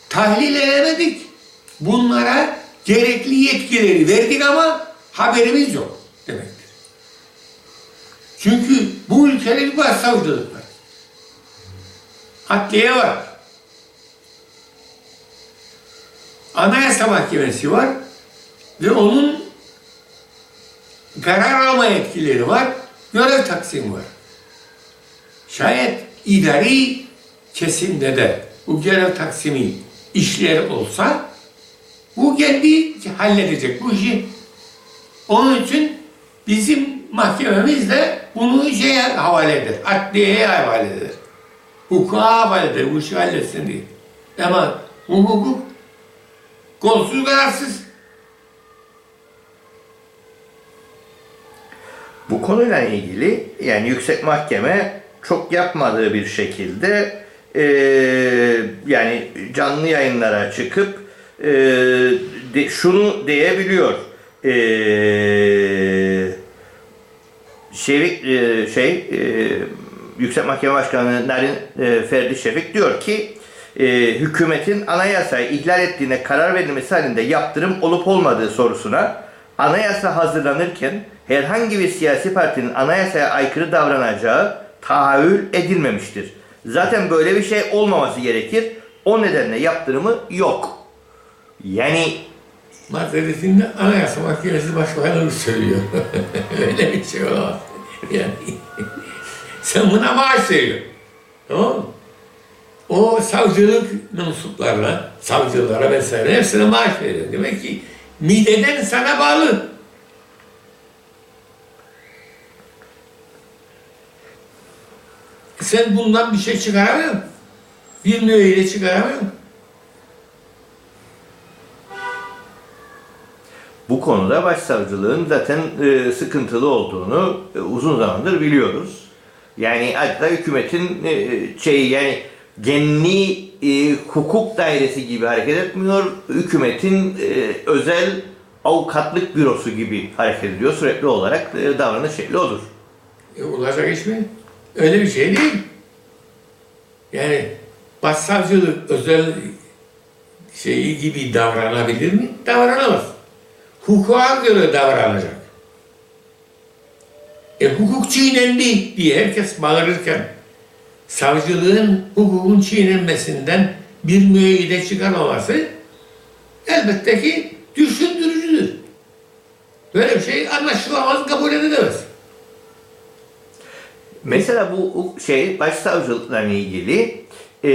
tahlil edemedik. Bunlara gerekli yetkileri verdik ama haberimiz yok demektir. Çünkü bu ülkede bir başsavcılık var. Adliye var. Anayasa Mahkemesi var ve onun karar alma yetkileri var, görev taksimi var. Şayet idari kesimde de bu görev taksimi işler olsa bu kendi halledecek bu işi. Onun için bizim mahkememiz de bunu şeye havale eder, adliyeye havale eder. Hukuka havale eder, bu işi halletsin diye. Ama hukuk kolsuz kararsız. Bu konuyla ilgili yani yüksek mahkeme çok yapmadığı bir şekilde e, yani canlı yayınlara çıkıp e, de, şunu diyebiliyor. E, Şevik e, şey e, Yüksek Mahkeme Başkanı Narin e, Ferdi Şefik diyor ki e, hükümetin anayasayı ihlal ettiğine karar verilmesi halinde yaptırım olup olmadığı sorusuna anayasa hazırlanırken herhangi bir siyasi partinin anayasaya aykırı davranacağı tahayyül edilmemiştir. Zaten böyle bir şey olmaması gerekir. O nedenle yaptırımı yok. Yani Maddesinde Anayasa Mahkemesi Başkanı söylüyor. Öyle bir şey olamaz. Yani sen buna maaş veriyorsun. Tamam mı? O savcılık mensuplarına, savcılara vesaire hepsine maaş veriyor. Demek ki mideden sana bağlı. Sen bundan bir şey çıkaramıyor musun? Bir müeyyide çıkaramıyor musun? bu konuda başsavcılığın zaten e, sıkıntılı olduğunu e, uzun zamandır biliyoruz. Yani hatta hükümetin e, şey yani genli e, hukuk dairesi gibi hareket etmiyor. Hükümetin e, özel avukatlık bürosu gibi hareket ediyor. Sürekli olarak e, davranış şekli odur. E, olacak iş mi? Öyle bir şey değil. Yani başsavcılık özel şeyi gibi davranabilir mi? Davranamaz. Hukuka göre davranacak. E hukuk çiğnendi diye herkes bağırırken savcılığın hukukun çiğnenmesinden bir müeyyide çıkarmaması elbette ki düşündürücüdür. Böyle bir şey anlaşılamaz, kabul edilemez. Mesela bu şey başsavcılıkla ilgili e,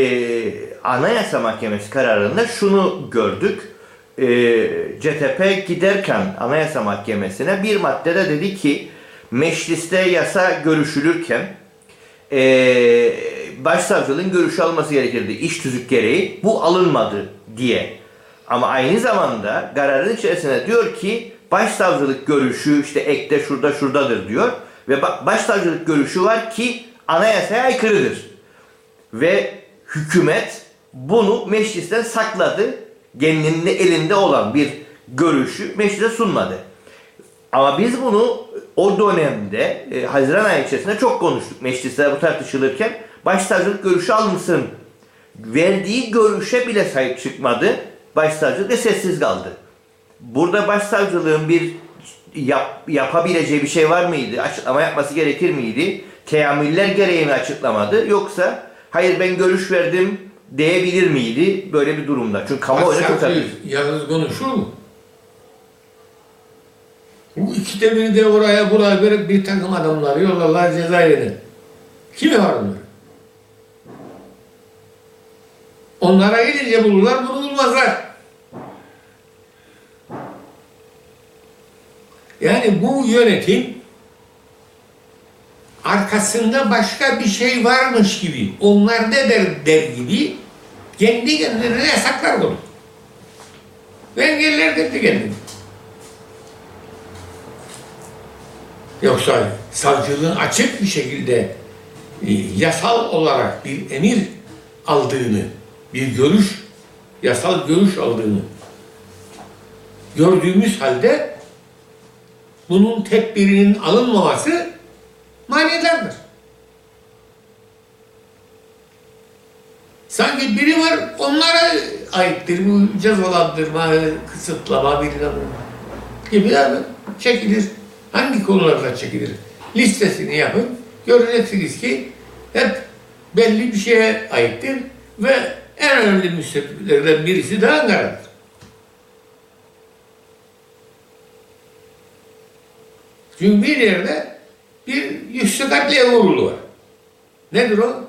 Anayasa Mahkemesi kararında şunu gördük. E, CTP giderken Anayasa Mahkemesi'ne bir maddede dedi ki mecliste yasa görüşülürken e, başsavcılığın görüşü alması gerekirdi iş tüzük gereği. Bu alınmadı diye. Ama aynı zamanda kararın içerisinde diyor ki başsavcılık görüşü işte ekte şurada şuradadır diyor. Ve ba- başsavcılık görüşü var ki anayasaya aykırıdır. Ve hükümet bunu meclisten sakladı. Kendinin elinde olan bir görüşü meclise sunmadı. Ama biz bunu o dönemde e, Haziran ayı içerisinde çok konuştuk. Mecliste bu tartışılırken başsavcılık görüşü alınsın. Verdiği görüşe bile sahip çıkmadı. Başsavcılık ve sessiz kaldı. Burada başsavcılığın bir yap, yapabileceği bir şey var mıydı? Açıklama yapması gerekir miydi? Teamüller gereği mi açıklamadı? Yoksa hayır ben görüş verdim diyebilir miydi böyle bir durumda? Çünkü kamuoyuna çok tartışılıyor. yalnız konuşur mu? Bu ikide biri de oraya buraya verip bir takım adamları yollarlar cezaevine. Kimi var bunlar? Onlara gelince bulurlar, bunu bulmazlar. Yani bu yönetim arkasında başka bir şey varmış gibi, onlar ne der, der gibi kendi kendilerine yasaklar koydu. Ve engeller kendi kendini. Yoksa savcılığın açık bir şekilde e, yasal olarak bir emir aldığını, bir görüş, yasal görüş aldığını gördüğümüz halde bunun tedbirinin alınmaması manidardır. Sanki biri var onlara aittir bu cezalandırma, kısıtlama, bilmem gibi abi çekilir. Hangi konularda çekilir? Listesini yapın. Göreceksiniz ki hep belli bir şeye aittir ve en önemli müstefiklerden birisi de Ankara'dır. Çünkü bir yerde bir yüksek katliam uğurlu var. Nedir o?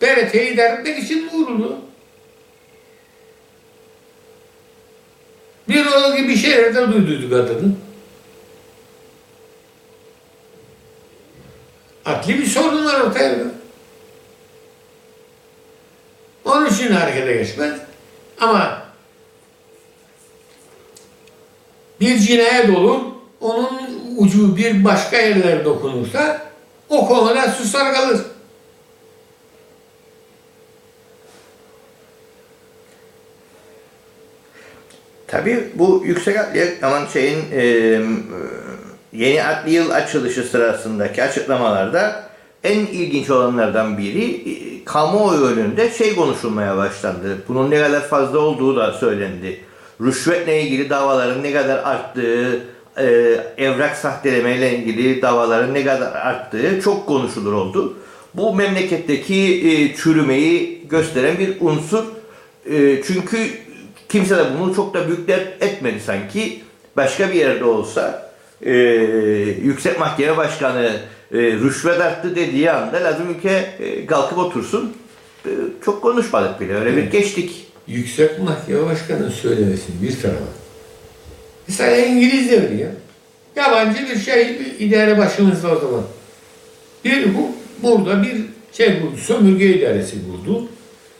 TRT'yi idare etmek için uğurlu. Bir o gibi şeylerden duyduyduk adını. Akli bir sorun var ortaya. Onun için harekete geçmez. Ama bir cinayet olur, onun ucu bir başka yerlere dokunursa o konuda susar kalır. Tabii bu yüksek adliye şeyin e, yeni adli yıl açılışı sırasındaki açıklamalarda en ilginç olanlardan biri e, kamuoyu önünde şey konuşulmaya başlandı. Bunun ne kadar fazla olduğu da söylendi. Rüşvetle ilgili davaların ne kadar arttığı, e, evrak sahtelemeyle ilgili davaların ne kadar arttığı çok konuşulur oldu. Bu memleketteki e, çürümeyi gösteren bir unsur. Çünkü kimse de bunu çok da büyük dert etmedi sanki. Başka bir yerde olsa e, Yüksek Mahkeme Başkanı e, rüşvet arttı dediği anda lazım ülke e, kalkıp otursun. E, çok konuşmadık bile. Öyle bir geçtik. Yüksek Mahkeme Başkanı'nın söylemesini bir tarafa. Mesela İngiliz devri ya. Yabancı bir şey bir idare başımızda o zaman. Bir bu burada bir şey buldu. Sömürge idaresi buldu.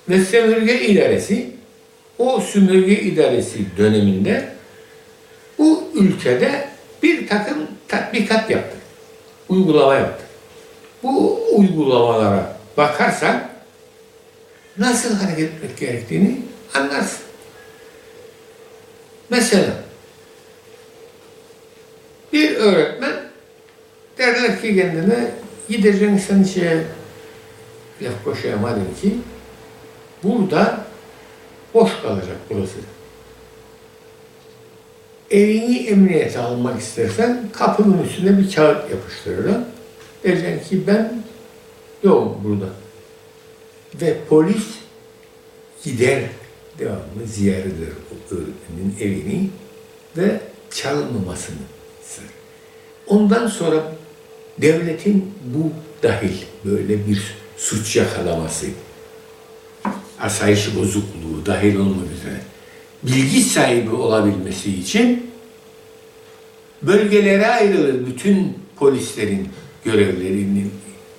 Ve sömürge idaresi o sömürge idaresi döneminde bu ülkede bir takım tatbikat yaptı. Uygulama yaptı. Bu uygulamalara bakarsan nasıl hareket etmek gerektiğini anlarsın. Mesela bir öğretmen derler ki kendine gideceksin sen şeye laf koşayamadın ki burada boş kalacak burası. Evini emniyete almak istersen kapının üstüne bir kağıt yapıştırırlar. Diyeceksin ki ben yok burada. Ve polis gider devamlı ziyaret eder o öğretmenin evini ve çalınmamasını ister. Ondan sonra devletin bu dahil böyle bir suç yakalaması, asayiş bozukluğu dahil olmak üzere bilgi sahibi olabilmesi için bölgelere ayrılır bütün polislerin görevlerinin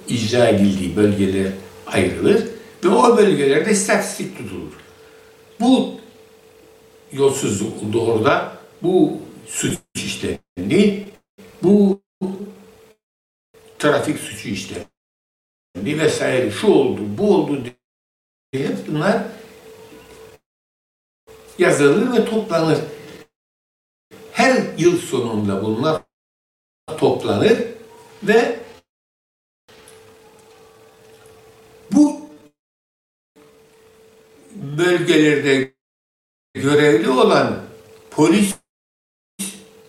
icra edildiği bölgeler ayrılır ve o bölgelerde istatistik tutulur. Bu yolsuzluk oldu orada, bu suç işlendi, bu trafik suçu işlendi vesaire, şu oldu, bu oldu bunlar yazılır ve toplanır. Her yıl sonunda bunlar toplanır ve bu bölgelerde görevli olan polis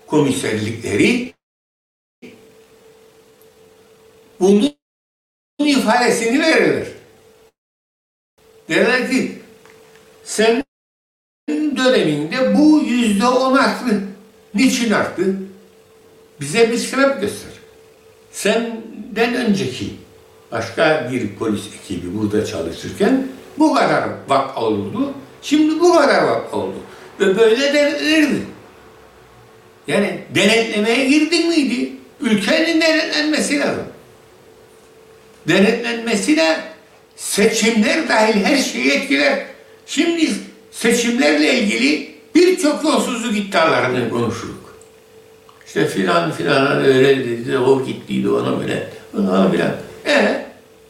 komiserlikleri bunun ifadesini verirler. Derler ki sen döneminde bu yüzde on arttı. Niçin arttı? Bize bir sebep göster. Senden önceki başka bir polis ekibi burada çalışırken bu kadar vaka olurdu. Şimdi bu kadar vaka oldu. Ve böyle denetlenirdi. Yani denetlemeye girdin miydi? Ülkenin denetlenmesi lazım. Denetlenmesi de seçimler dahil her şeyi etkiler. Şimdi seçimlerle ilgili birçok yolsuzluk iddialarını konuşurduk. İşte filan filan öyle dedi, o gittiydi ona böyle falan filan. E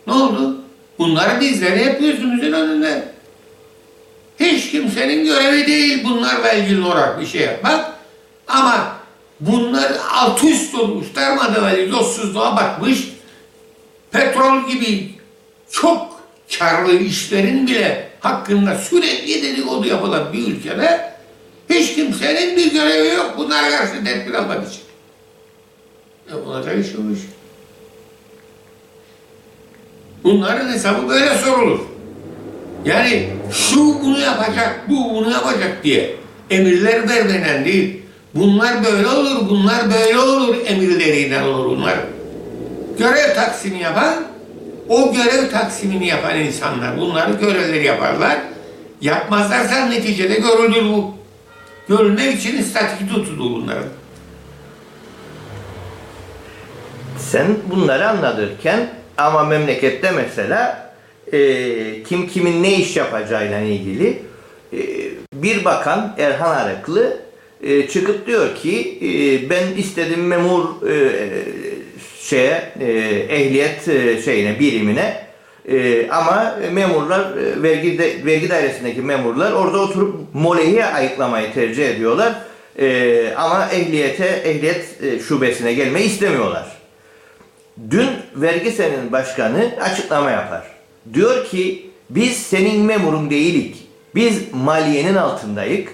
ne oldu? Bunları bizlere yapıyorsunuzun önünde. Hiç kimsenin görevi değil bunlarla ilgili olarak bir şey yapmak. Ama bunlar alt üst olmuş, darmadağın yolsuzluğa bakmış, petrol gibi çok karlı işlerin bile hakkında sürekli dedikodu yapılan bir ülkede hiç kimsenin bir görevi yok bunlara karşı tedbir almak için. Yapılacak o iş. Bunların hesabı böyle sorulur. Yani şu bunu yapacak, bu bunu yapacak diye emirler vermeden değil. Bunlar böyle olur, bunlar böyle olur emirlerinden olur bunlar. Görev taksimi yapan, o görev taksimini yapan insanlar bunları görevleri yaparlar. Yapmazlarsa neticede görülür bu. Görülmek için istatistik tutulur bunların. Sen bunları anlatırken ama memlekette mesela e, kim kimin ne iş yapacağıyla ilgili e, bir bakan Erhan Arıklı e, çıkıp diyor ki e, ben istediğim memur e, şeye e, ehliyet e, şeyine birimine e, ama memurlar e, vergi de, vergi dairesindeki memurlar orada oturup molehi ayıklamayı tercih ediyorlar. E, ama ehliyete ehliyet e, şubesine gelmeyi istemiyorlar. Dün vergi senin başkanı açıklama yapar. Diyor ki biz senin memurun değilik. Biz maliyenin altındayık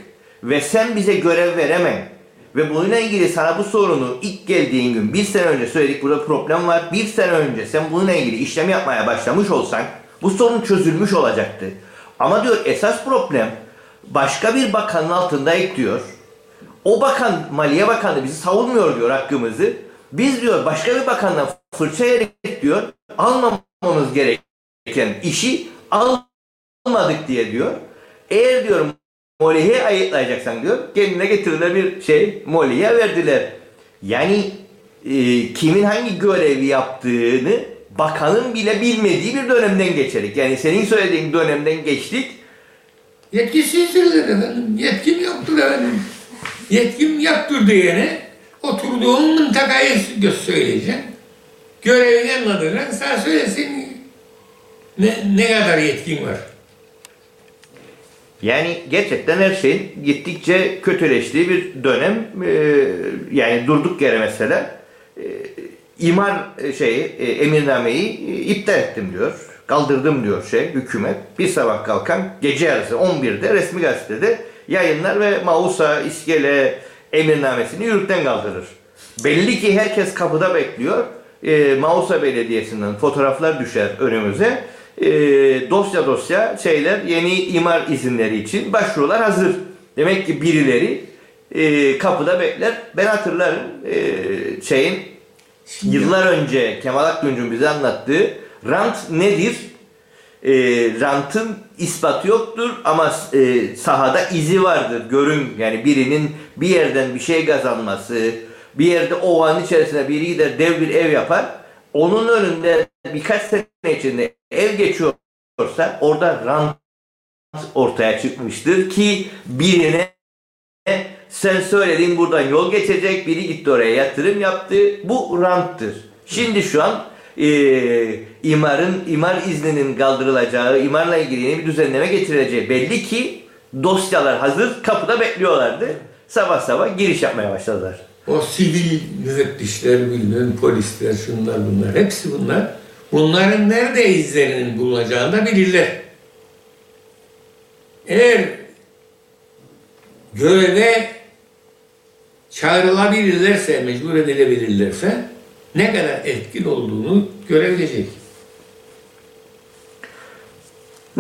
ve sen bize görev veremem. Ve bununla ilgili sana bu sorunu ilk geldiğin gün bir sene önce söyledik burada problem var. Bir sene önce sen bununla ilgili işlem yapmaya başlamış olsan bu sorun çözülmüş olacaktı. Ama diyor esas problem başka bir bakanın altındayık diyor. O bakan, Maliye Bakanı bizi savunmuyor diyor hakkımızı. Biz diyor başka bir bakandan fırça yedik diyor. Almamamız gereken işi almadık diye diyor. Eğer diyor Molly'ye ayıtlayacaksan diyor. Kendine getirdiler bir şey Molly'ye verdiler. Yani e, kimin hangi görevi yaptığını bakanın bile bilmediği bir dönemden geçerik. Yani senin söylediğin dönemden geçtik. Yetkisizdirler efendim. Yetkim yoktur efendim. Yetkim yoktur diyene oturduğun mıntakayı söyleyeceksin. Görevini anlatacaksın. Sana söylesin ne, ne kadar yetkin var. Yani gerçekten her şeyin gittikçe kötüleştiği bir dönem. Ee, yani durduk yere mesela e, imar şeyi e, emirnameyi e, iptal ettim diyor. Kaldırdım diyor şey hükümet. Bir sabah kalkan gece yarısı 11'de resmi gazetede yayınlar ve Mausa iskele emirnamesini yürürlükten kaldırır. Belli ki herkes kapıda bekliyor. E, Mausa Belediyesi'nden fotoğraflar düşer önümüze e, dosya dosya şeyler yeni imar izinleri için başvurular hazır. Demek ki birileri e, kapıda bekler. Ben hatırlarım e, şeyin yıllar önce Kemal Akgüncü'nün bize anlattığı rant nedir? E, rantın ispatı yoktur ama e, sahada izi vardır. Görün yani birinin bir yerden bir şey kazanması, bir yerde ovanın içerisine biri gider dev bir ev yapar. Onun önünde birkaç sene içinde ev geçiyorsa orada rant ortaya çıkmıştır ki birine sen söyledin buradan yol geçecek biri gitti oraya yatırım yaptı bu ranttır. Şimdi şu an e, imarın imar izninin kaldırılacağı imarla ilgili yeni bir düzenleme getirileceği belli ki dosyalar hazır kapıda bekliyorlardı. Sabah sabah giriş yapmaya başladılar. O sivil müfettişler, bilmem polisler, şunlar bunlar, hepsi bunlar. Bunların nerede izlerinin bulunacağını da bilirler. Eğer göreve çağrılabilirlerse, mecbur edilebilirlerse ne kadar etkin olduğunu görebilecek.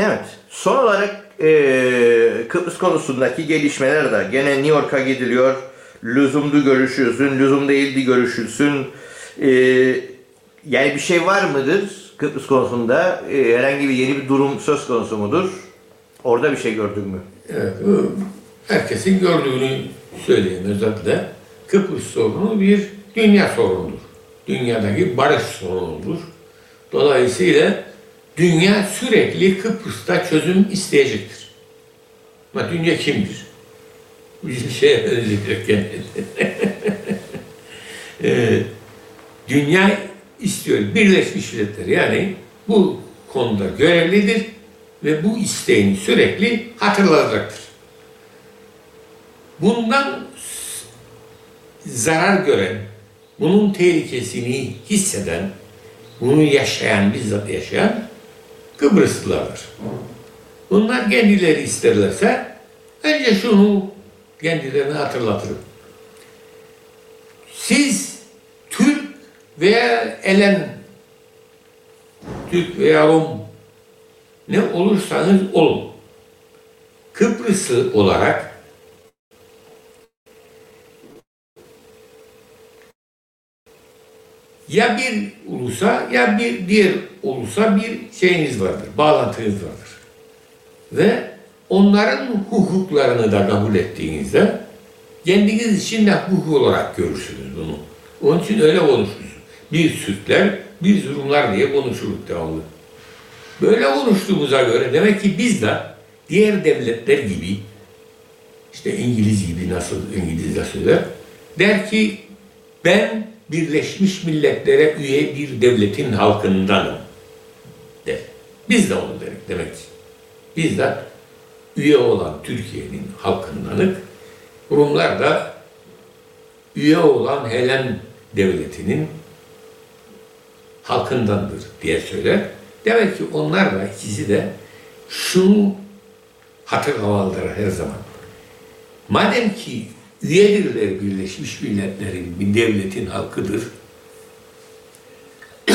Evet. Son olarak eee, Kıbrıs konusundaki gelişmeler de gene New York'a gidiliyor. Lüzumlu görüşülsün, lüzum değildi görüşülsün. Eee, yani bir şey var mıdır Kıbrıs konusunda? Eee, herhangi bir yeni bir durum söz konusu mudur? Orada bir şey gördün mü? Evet, herkesin gördüğünü söyleyeyim özellikle. Kıbrıs sorunu bir dünya sorunudur. Dünyadaki barış sorunudur. Dolayısıyla dünya sürekli Kıbrıs'ta çözüm isteyecektir. Ama dünya kimdir? Bir şeye benzeyecek kendini. Ee, dünya istiyor. Birleşmiş Milletler yani bu konuda görevlidir ve bu isteğini sürekli hatırlatacaktır. Bundan zarar gören, bunun tehlikesini hisseden, bunu yaşayan, bizzat yaşayan Kıbrıslılardır. Bunlar kendileri isterlerse önce şunu kendilerine hatırlatırım. Siz veya Elen, Türk veya Rum ne olursanız olun. Kıbrıslı olarak ya bir ulusa ya bir diğer ulusa bir şeyiniz vardır, bağlantınız vardır. Ve onların hukuklarını da kabul ettiğinizde kendiniz için de hukuk olarak görürsünüz bunu. Onun için öyle konuşuruz. Bir sütler, bir durumlar diye konuşuruz devamlı. Böyle konuştuğumuza göre demek ki biz de diğer devletler gibi işte İngiliz gibi nasıl İngilizce söyler der ki ben Birleşmiş Milletler'e üye bir devletin halkındanım der. Biz de onu derik demek ki. Biz de üye olan Türkiye'nin halkındanık. Rumlar da üye olan Helen devletinin halkındandır diye söyler. Demek ki onlar da ikisi de şunu hatırlamalıdır her zaman. Madem ki üyedirler Birleşmiş Milletler'in bir devletin halkıdır.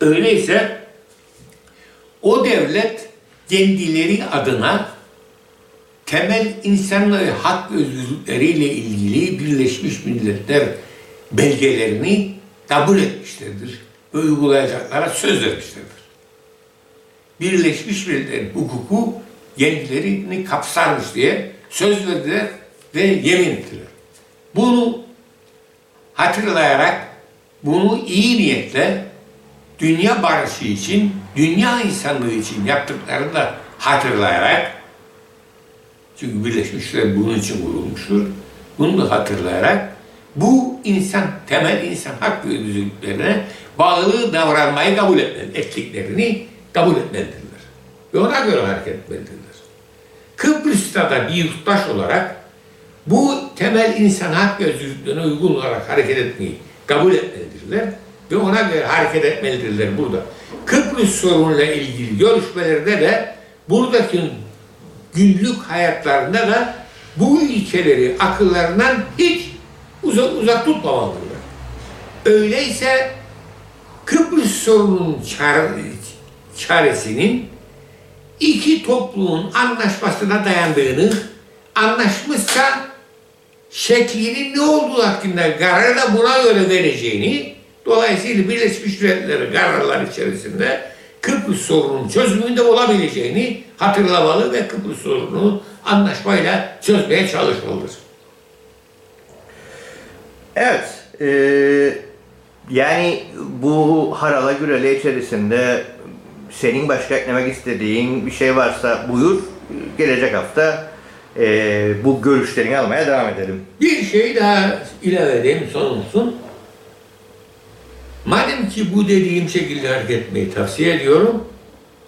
Öyleyse o devlet kendileri adına temel insanları hak özgürlükleriyle ilgili Birleşmiş Milletler belgelerini kabul etmişlerdir uygulayacaklara söz vermişlerdir. Birleşmiş Milletler'in hukuku kendilerini kapsarmış diye söz verdiler ve yemin ettiler. Bunu hatırlayarak, bunu iyi niyetle dünya barışı için, dünya insanlığı için yaptıklarını da hatırlayarak, çünkü Birleşmişler bunun için kurulmuştur, bunu da hatırlayarak, bu insan, temel insan hak ve özgürlüklerine bağlı davranmayı kabul etmeli, ettiklerini kabul etmelidirler. Ve ona göre hareket etmelidirler. Kıbrıs'ta da bir yurttaş olarak bu temel insan hak ve özgürlüklerine uygun olarak hareket etmeyi kabul etmelidirler ve ona göre hareket etmelidirler burada. Kıbrıs sorunuyla ilgili görüşmelerde de buradaki günlük hayatlarında da bu ilkeleri akıllarından hiç uzak, uzak tutmamalıdırlar. Öyleyse Kıbrıs sorununun çare, çaresinin iki topluluğun anlaşmasına dayandığını anlaşmışsa şeklinin ne olduğu hakkında kararı da buna göre vereceğini dolayısıyla Birleşmiş Milletler kararlar içerisinde Kıbrıs sorununun çözümünde olabileceğini hatırlamalı ve Kıbrıs sorununu anlaşmayla çözmeye çalışmalıdır. Evet. eee, Yani bu harala gürele içerisinde senin başka eklemek istediğin bir şey varsa buyur. Gelecek hafta eee, bu görüşlerini almaya devam edelim. Bir şey daha ilave edeyim son olsun. Madem ki bu dediğim şekilde hareket etmeyi tavsiye ediyorum,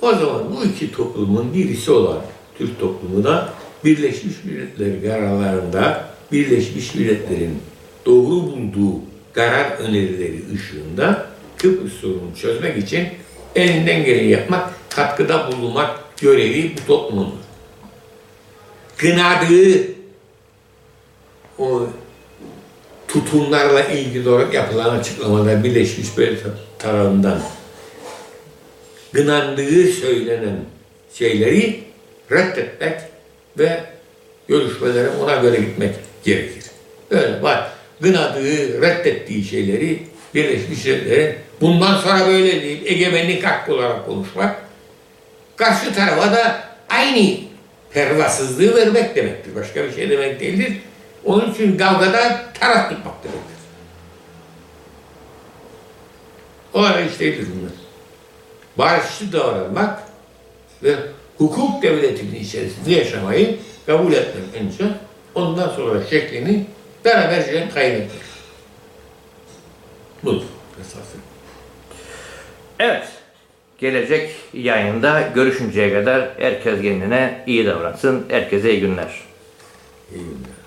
o zaman bu iki toplumun birisi olan Türk toplumu da Birleşmiş Milletler kararlarında Birleşmiş Milletler'in doğru bulduğu karar önerileri ışığında Kıbrıs sorununu çözmek için elinden geleni yapmak, katkıda bulunmak görevi bu toplumundur. Kınadığı o tutumlarla ilgili olarak yapılan açıklamada Birleşmiş Milletler tarafından gınandığı söylenen şeyleri reddetmek ve görüşmelere ona göre gitmek gerekir. Öyle bak, gınadığı, reddettiği şeyleri Birleşmiş Milletler'e bundan sonra böyle değil, egemenlik hakkı olarak konuşmak, karşı tarafa da aynı pervasızlığı vermek demektir. Başka bir şey demek değildir. Onun için kavgada taraf tutmak demektir. O ara işteydir bunlar. Barışçı davranmak ve hukuk devletinin içerisinde yaşamayı kabul etmek önce. Ondan sonra şeklini beraberce tayin etmek. Budur esası. Evet. Gelecek yayında görüşünceye kadar herkes kendine iyi davransın. Herkese iyi günler. İyi günler.